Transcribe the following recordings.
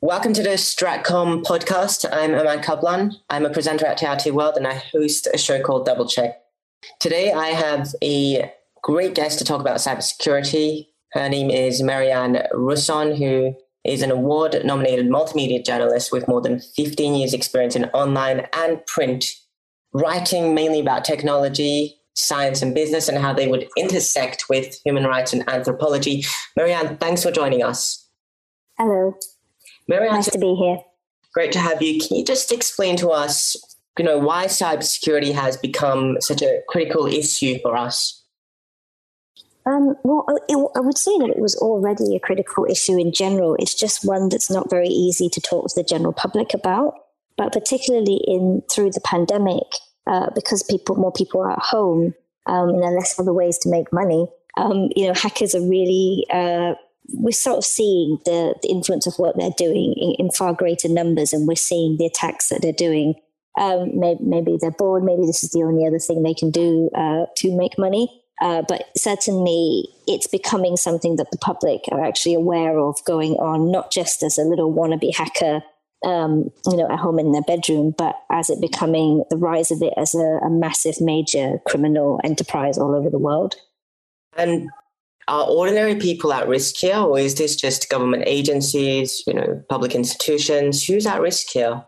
Welcome to the Stratcom podcast. I'm Aman Kablan. I'm a presenter at TRT World and I host a show called Double Check. Today I have a great guest to talk about cybersecurity. Her name is Mary Ann Russon, who is an award nominated multimedia journalist with more than 15 years experience in online and print, writing mainly about technology, science and business and how they would intersect with human rights and anthropology. Mary Ann, thanks for joining us. Hello. Mary Ann, nice to be here. Great to have you. Can you just explain to us, you know, why cybersecurity has become such a critical issue for us? Um, well, it, I would say that it was already a critical issue in general. It's just one that's not very easy to talk to the general public about. But particularly in through the pandemic, uh, because people more people are at home um, and there are less other ways to make money. Um, you know, hackers are really uh, we're sort of seeing the, the influence of what they're doing in, in, far greater numbers, and we're seeing the attacks that they're doing. Um, maybe, maybe, they're bored. Maybe this is the only other thing they can do uh, to make money. Uh, but certainly, it's becoming something that the public are actually aware of going on, not just as a little wannabe hacker, um, you know, at home in their bedroom, but as it becoming the rise of it as a, a massive, major criminal enterprise all over the world. And are ordinary people at risk here, or is this just government agencies, you know, public institutions? Who's at risk here?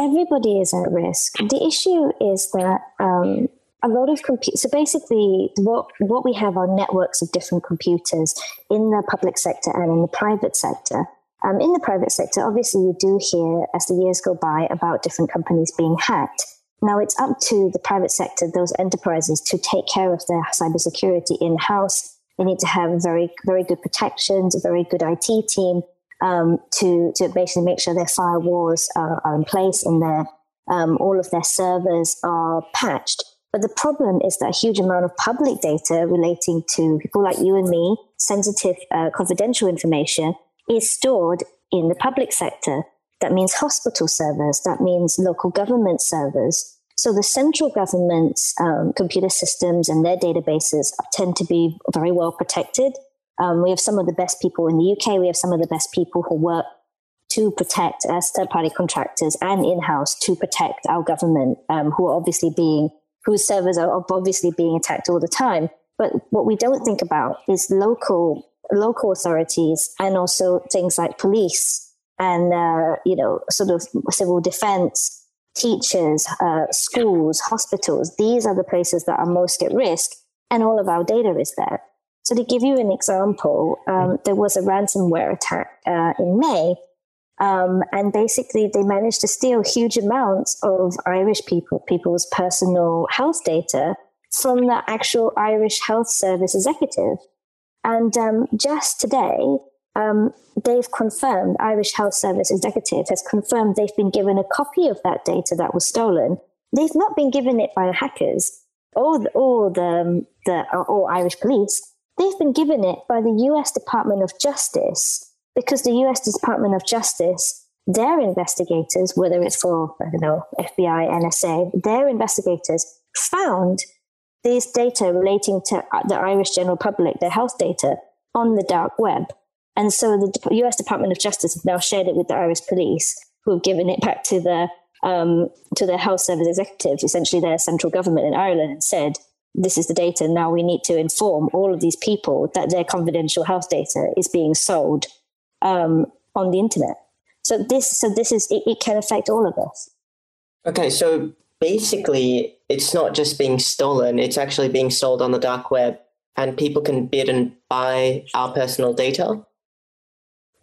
Everybody is at risk. The issue is that um, a lot of computers. So basically, what what we have are networks of different computers in the public sector and in the private sector. Um, in the private sector, obviously, you do hear as the years go by about different companies being hacked. Now, it's up to the private sector, those enterprises, to take care of their cybersecurity in house they need to have very, very good protections, a very good IT team um, to, to basically make sure their firewalls are, are in place and their, um, all of their servers are patched. But the problem is that a huge amount of public data relating to people like you and me, sensitive, uh, confidential information, is stored in the public sector. That means hospital servers, that means local government servers. So the central government's um, computer systems and their databases tend to be very well protected. Um, we have some of the best people in the UK. We have some of the best people who work to protect as third party contractors and in house to protect our government, um, who are obviously being, whose servers are obviously being attacked all the time. But what we don't think about is local, local authorities and also things like police and, uh, you know, sort of civil defense teachers, uh, schools, hospitals. These are the places that are most at risk, and all of our data is there. So, to give you an example, um, there was a ransomware attack uh, in May, um, and basically they managed to steal huge amounts of Irish people, people's personal health data from the actual Irish Health Service executive. And um, just today, um, they've confirmed, Irish Health Service executive has confirmed they've been given a copy of that data that was stolen. They've not been given it by the hackers or the, or the, um, the or Irish police. They've been given it by the U.S. Department of Justice because the U.S. Department of Justice, their investigators, whether it's for I don't know FBI, NSA, their investigators found these data relating to the Irish general public, their health data, on the dark web. And so the US Department of Justice have now shared it with the Irish police, who have given it back to the um, to their health service executives, essentially their central government in Ireland, and said, "This is the data. Now we need to inform all of these people that their confidential health data is being sold um, on the internet." So this, so this is it, it can affect all of us. Okay, so basically, it's not just being stolen; it's actually being sold on the dark web, and people can bid and buy our personal data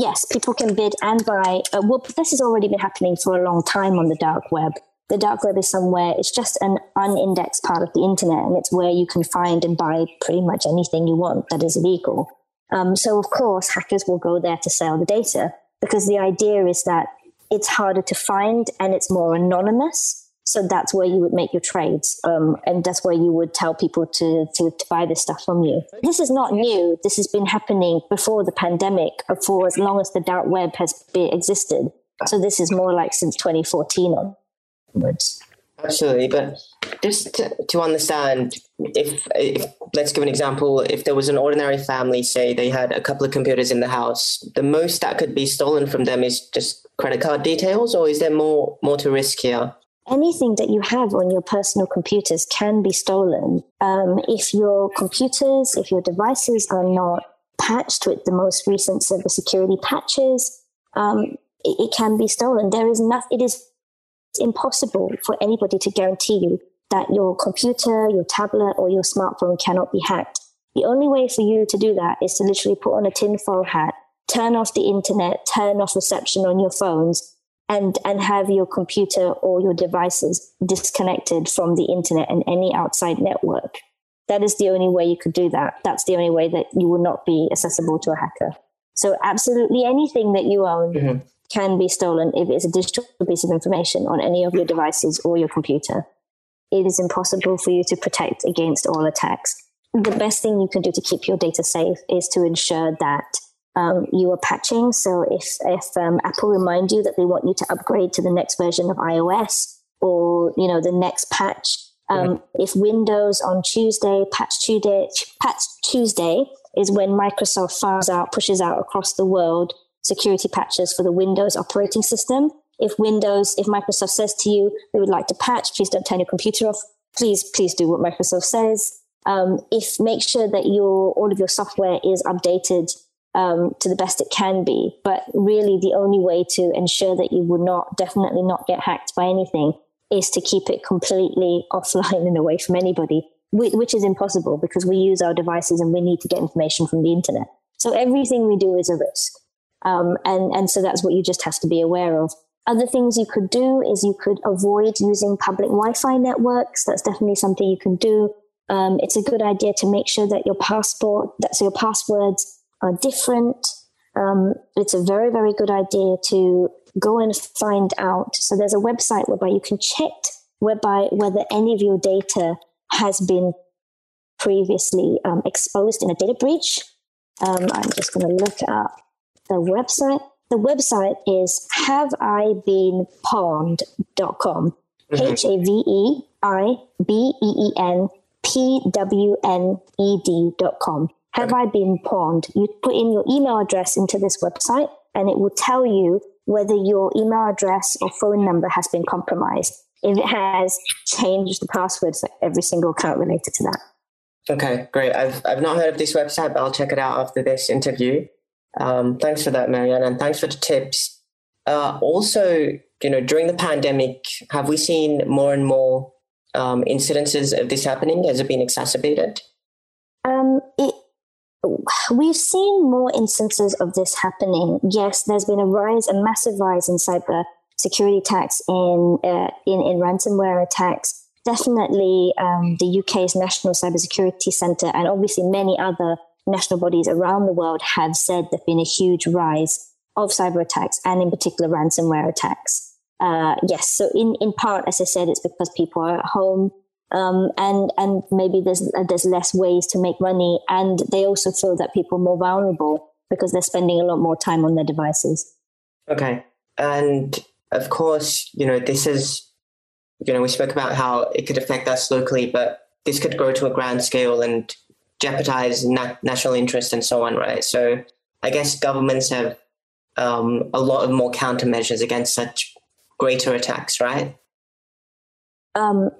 yes, people can bid and buy. Uh, well, this has already been happening for a long time on the dark web. The dark web is somewhere, it's just an unindexed part of the internet, and it's where you can find and buy pretty much anything you want that is illegal. Um, so, of course, hackers will go there to sell the data because the idea is that it's harder to find and it's more anonymous. So that's where you would make your trades, um, and that's where you would tell people to, to, to buy this stuff from you. This is not new. This has been happening before the pandemic, for as long as the dark web has been, existed. So this is more like since 2014 onwards. Absolutely, but just to, to understand, if, if, let's give an example, if there was an ordinary family, say they had a couple of computers in the house, the most that could be stolen from them is just credit card details, or is there more more to risk here? Anything that you have on your personal computers can be stolen. Um, if your computers, if your devices are not patched with the most recent cybersecurity patches, um, it, it can be stolen. There is nothing. It is impossible for anybody to guarantee you that your computer, your tablet, or your smartphone cannot be hacked. The only way for you to do that is to literally put on a tinfoil hat, turn off the internet, turn off reception on your phones, and, and have your computer or your devices disconnected from the internet and any outside network. That is the only way you could do that. That's the only way that you will not be accessible to a hacker. So, absolutely anything that you own mm-hmm. can be stolen if it's a digital piece of information on any of your devices or your computer it is impossible for you to protect against all attacks. The best thing you can do to keep your data safe is to ensure that um, you are patching. So if if um, Apple remind you that they want you to upgrade to the next version of iOS or you know the next patch, um, if Windows on Tuesday, patch Tuesday, patch Tuesday is when Microsoft fires out, pushes out across the world security patches for the Windows operating system if Windows, if Microsoft says to you, we would like to patch, please don't turn your computer off. Please, please do what Microsoft says. Um, if make sure that your all of your software is updated um, to the best it can be. But really, the only way to ensure that you will not definitely not get hacked by anything is to keep it completely offline and away from anybody, which is impossible because we use our devices and we need to get information from the internet. So everything we do is a risk. Um, and, and so that's what you just have to be aware of. Other things you could do is you could avoid using public Wi-Fi networks. That's definitely something you can do. Um, it's a good idea to make sure that your passport, that so your passwords are different. Um, it's a very, very good idea to go and find out. So there's a website whereby you can check whereby whether any of your data has been previously um, exposed in a data breach. Um, I'm just going to look up the website. The website is haveibeenpwned.com. Mm-hmm. H A V E I B E E N P W N E D.com. Have I been pawned? You put in your email address into this website and it will tell you whether your email address or phone number has been compromised. If it has, change the password for every single account related to that. Okay, great. I've, I've not heard of this website, but I'll check it out after this interview. Um, thanks for that, Mary Ann, and thanks for the tips. Uh, also, you know, during the pandemic, have we seen more and more um, incidences of this happening? Has it been exacerbated? Um, it, we've seen more instances of this happening. Yes, there's been a rise, a massive rise in cyber security attacks, in uh, in, in ransomware attacks. Definitely, um, the UK's National Cybersecurity Centre, and obviously many other national bodies around the world have said there's been a huge rise of cyber attacks and in particular ransomware attacks. Uh, yes, so in, in part, as I said, it's because people are at home um, and and maybe there's there's less ways to make money, and they also feel that people are more vulnerable because they're spending a lot more time on their devices. Okay, and of course, you know this is, you know, we spoke about how it could affect us locally, but this could grow to a grand scale and jeopardize na- national interest and so on, right? So I guess governments have um, a lot of more countermeasures against such greater attacks, right? Um,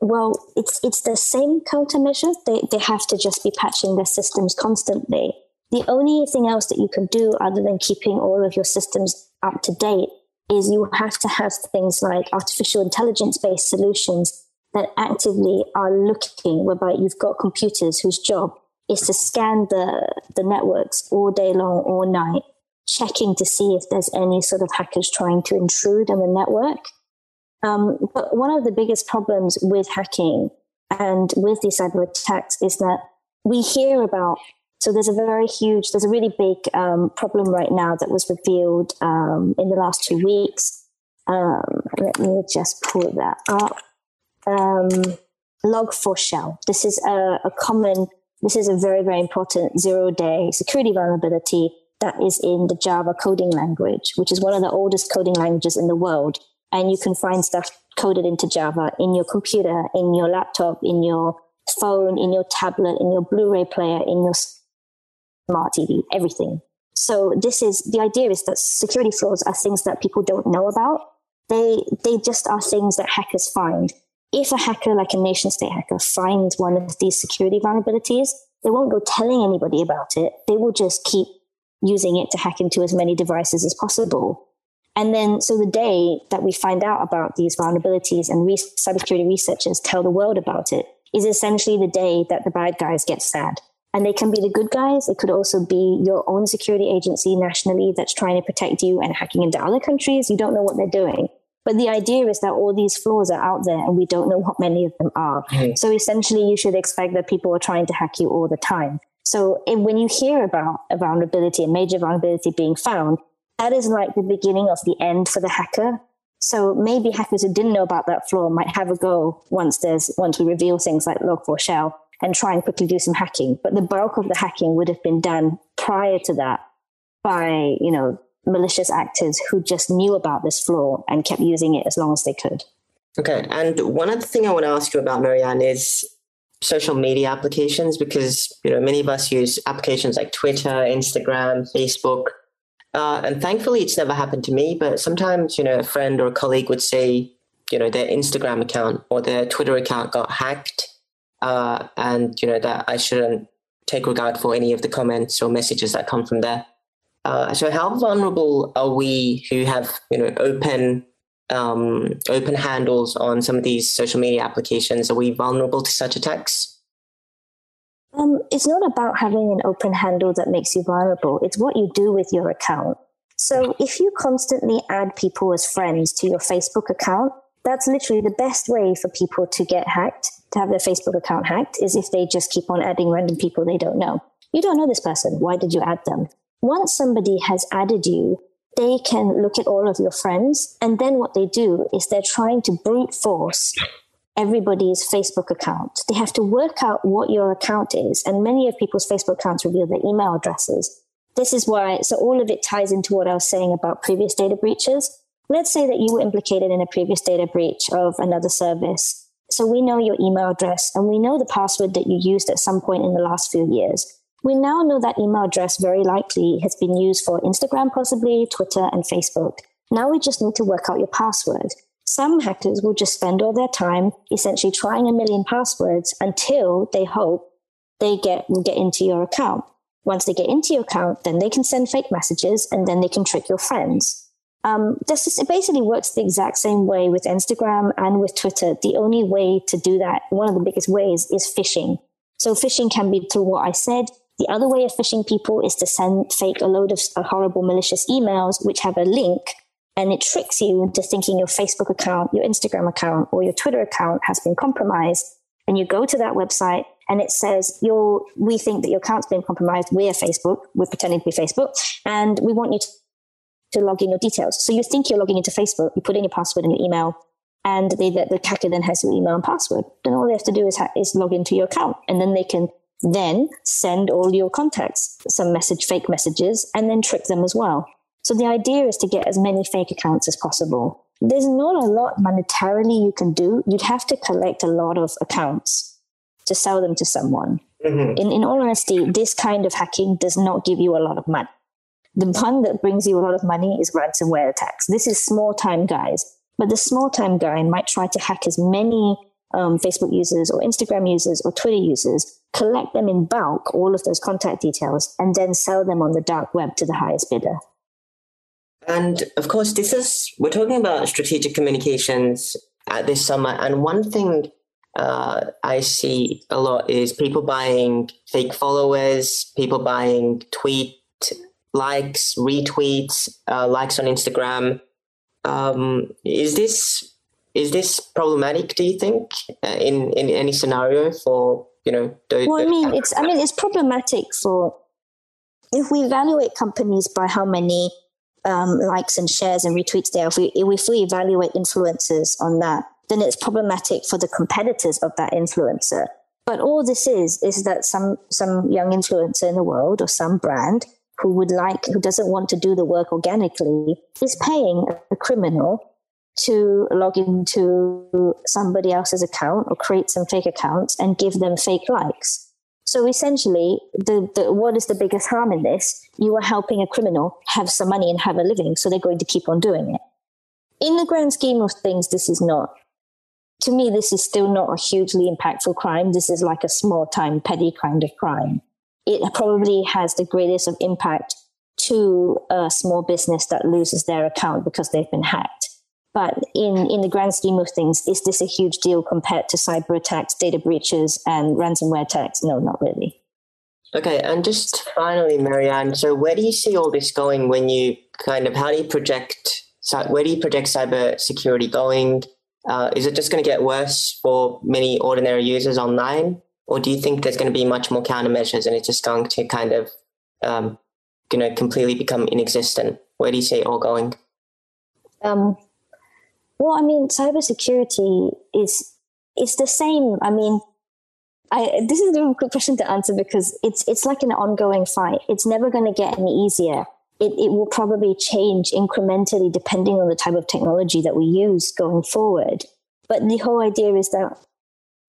well, it's it's the same countermeasures. They they have to just be patching their systems constantly. The only thing else that you can do, other than keeping all of your systems up to date, is you have to have things like artificial intelligence based solutions that actively are looking, whereby you've got computers whose job is to scan the, the networks all day long, all night, checking to see if there's any sort of hackers trying to intrude on the network. Um, but one of the biggest problems with hacking and with these cyber attacks is that we hear about so there's a very huge, there's a really big um, problem right now that was revealed um, in the last two weeks. Um, let me just pull that up um, log4shell. This is a, a common, this is a very, very important zero day security vulnerability that is in the Java coding language, which is one of the oldest coding languages in the world. And you can find stuff coded into Java in your computer, in your laptop, in your phone, in your tablet, in your Blu-ray player, in your smart TV, everything. So this is the idea is that security flaws are things that people don't know about. They they just are things that hackers find. If a hacker, like a nation state hacker, finds one of these security vulnerabilities, they won't go telling anybody about it. They will just keep using it to hack into as many devices as possible. And then, so the day that we find out about these vulnerabilities and re- cybersecurity researchers tell the world about it is essentially the day that the bad guys get sad. And they can be the good guys. It could also be your own security agency nationally that's trying to protect you and hacking into other countries. You don't know what they're doing. But the idea is that all these flaws are out there and we don't know what many of them are. Mm-hmm. So essentially, you should expect that people are trying to hack you all the time. So when you hear about a vulnerability, a major vulnerability being found, that is like the beginning of the end for the hacker. So maybe hackers who didn't know about that flaw might have a go once there's once we reveal things like log4shell and try and quickly do some hacking. But the bulk of the hacking would have been done prior to that by, you know, malicious actors who just knew about this flaw and kept using it as long as they could. Okay. And one other thing I want to ask you about, Mary Ann, is social media applications because you know many of us use applications like Twitter, Instagram, Facebook. Uh, and thankfully, it's never happened to me. But sometimes, you know, a friend or a colleague would say, you know, their Instagram account or their Twitter account got hacked, uh, and you know that I shouldn't take regard for any of the comments or messages that come from there. Uh, so, how vulnerable are we who have you know open um, open handles on some of these social media applications? Are we vulnerable to such attacks? Um, it's not about having an open handle that makes you vulnerable. It's what you do with your account. So if you constantly add people as friends to your Facebook account, that's literally the best way for people to get hacked, to have their Facebook account hacked, is if they just keep on adding random people they don't know. You don't know this person. Why did you add them? Once somebody has added you, they can look at all of your friends. And then what they do is they're trying to brute force everybody's Facebook account. They have to work out what your account is. And many of people's Facebook accounts reveal their email addresses. This is why, so all of it ties into what I was saying about previous data breaches. Let's say that you were implicated in a previous data breach of another service. So we know your email address and we know the password that you used at some point in the last few years. We now know that email address very likely has been used for Instagram, possibly Twitter and Facebook. Now we just need to work out your password. Some hackers will just spend all their time essentially trying a million passwords until they hope they get, get into your account. Once they get into your account, then they can send fake messages and then they can trick your friends. Um, this is, it basically works the exact same way with Instagram and with Twitter. The only way to do that, one of the biggest ways, is phishing. So phishing can be through what I said. The other way of phishing people is to send fake a load of horrible malicious emails which have a link and it tricks you into thinking your Facebook account, your Instagram account, or your Twitter account has been compromised. And you go to that website and it says, we think that your account's been compromised. We're Facebook. We're pretending to be Facebook. And we want you to, to log in your details. So you think you're logging into Facebook. You put in your password and your email and the, the hacker then has your email and password. Then all they have to do is, ha- is log into your account and then they can then send all your contacts some message, fake messages, and then trick them as well. So the idea is to get as many fake accounts as possible. There's not a lot monetarily you can do. You'd have to collect a lot of accounts to sell them to someone. Mm-hmm. In, in all honesty, this kind of hacking does not give you a lot of money. The one that brings you a lot of money is ransomware attacks. This is small time guys, but the small time guy might try to hack as many um, Facebook users or Instagram users or Twitter users collect them in bulk, all of those contact details, and then sell them on the dark web to the highest bidder. And of course, this is, we're talking about strategic communications at this summer. And one thing uh, I see a lot is people buying fake followers, people buying tweet likes, retweets, uh, likes on Instagram. Um, is this is this problematic? Do you think uh, in in any scenario for you know well i mean it's i mean it's problematic for if we evaluate companies by how many um, likes and shares and retweets there, if we, if we evaluate influencers on that, then it's problematic for the competitors of that influencer. But all this is is that some some young influencer in the world or some brand who would like who doesn't want to do the work organically is paying a criminal to log into somebody else's account or create some fake accounts and give them fake likes. So essentially, the, the, what is the biggest harm in this? You are helping a criminal have some money and have a living, so they're going to keep on doing it. In the grand scheme of things, this is not. To me, this is still not a hugely impactful crime. This is like a small time, petty kind of crime. It probably has the greatest of impact to a small business that loses their account because they've been hacked. But in, in the grand scheme of things, is this a huge deal compared to cyber attacks, data breaches, and ransomware attacks? No, not really. Okay, and just finally, Mary Ann, so where do you see all this going when you kind of, how do you project, where do you project cyber security going? Uh, is it just going to get worse for many ordinary users online? Or do you think there's going to be much more countermeasures and it's just going to kind of, um, you know, completely become inexistent? Where do you see it all going? Um, well, I mean, cybersecurity is it's the same. I mean, I, this is a difficult question to answer because it's it's like an ongoing fight. It's never going to get any easier. It, it will probably change incrementally depending on the type of technology that we use going forward. But the whole idea is that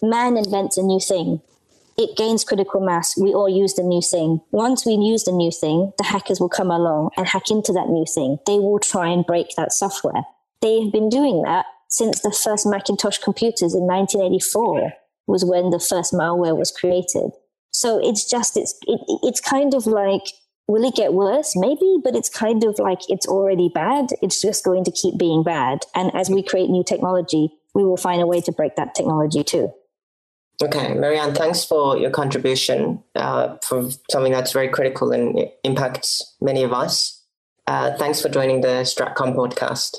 man invents a new thing. It gains critical mass. We all use the new thing. Once we use the new thing, the hackers will come along and hack into that new thing. They will try and break that software they've been doing that since the first Macintosh computers in 1984 was when the first malware was created. So it's just it's it, it's kind of like will it get worse? Maybe, but it's kind of like it's already bad. It's just going to keep being bad. And as we create new technology, we will find a way to break that technology too. Okay, Mary Ann, thanks for your contribution uh, for something that's very critical and impacts many of us. Uh, thanks for joining the Stratcom podcast.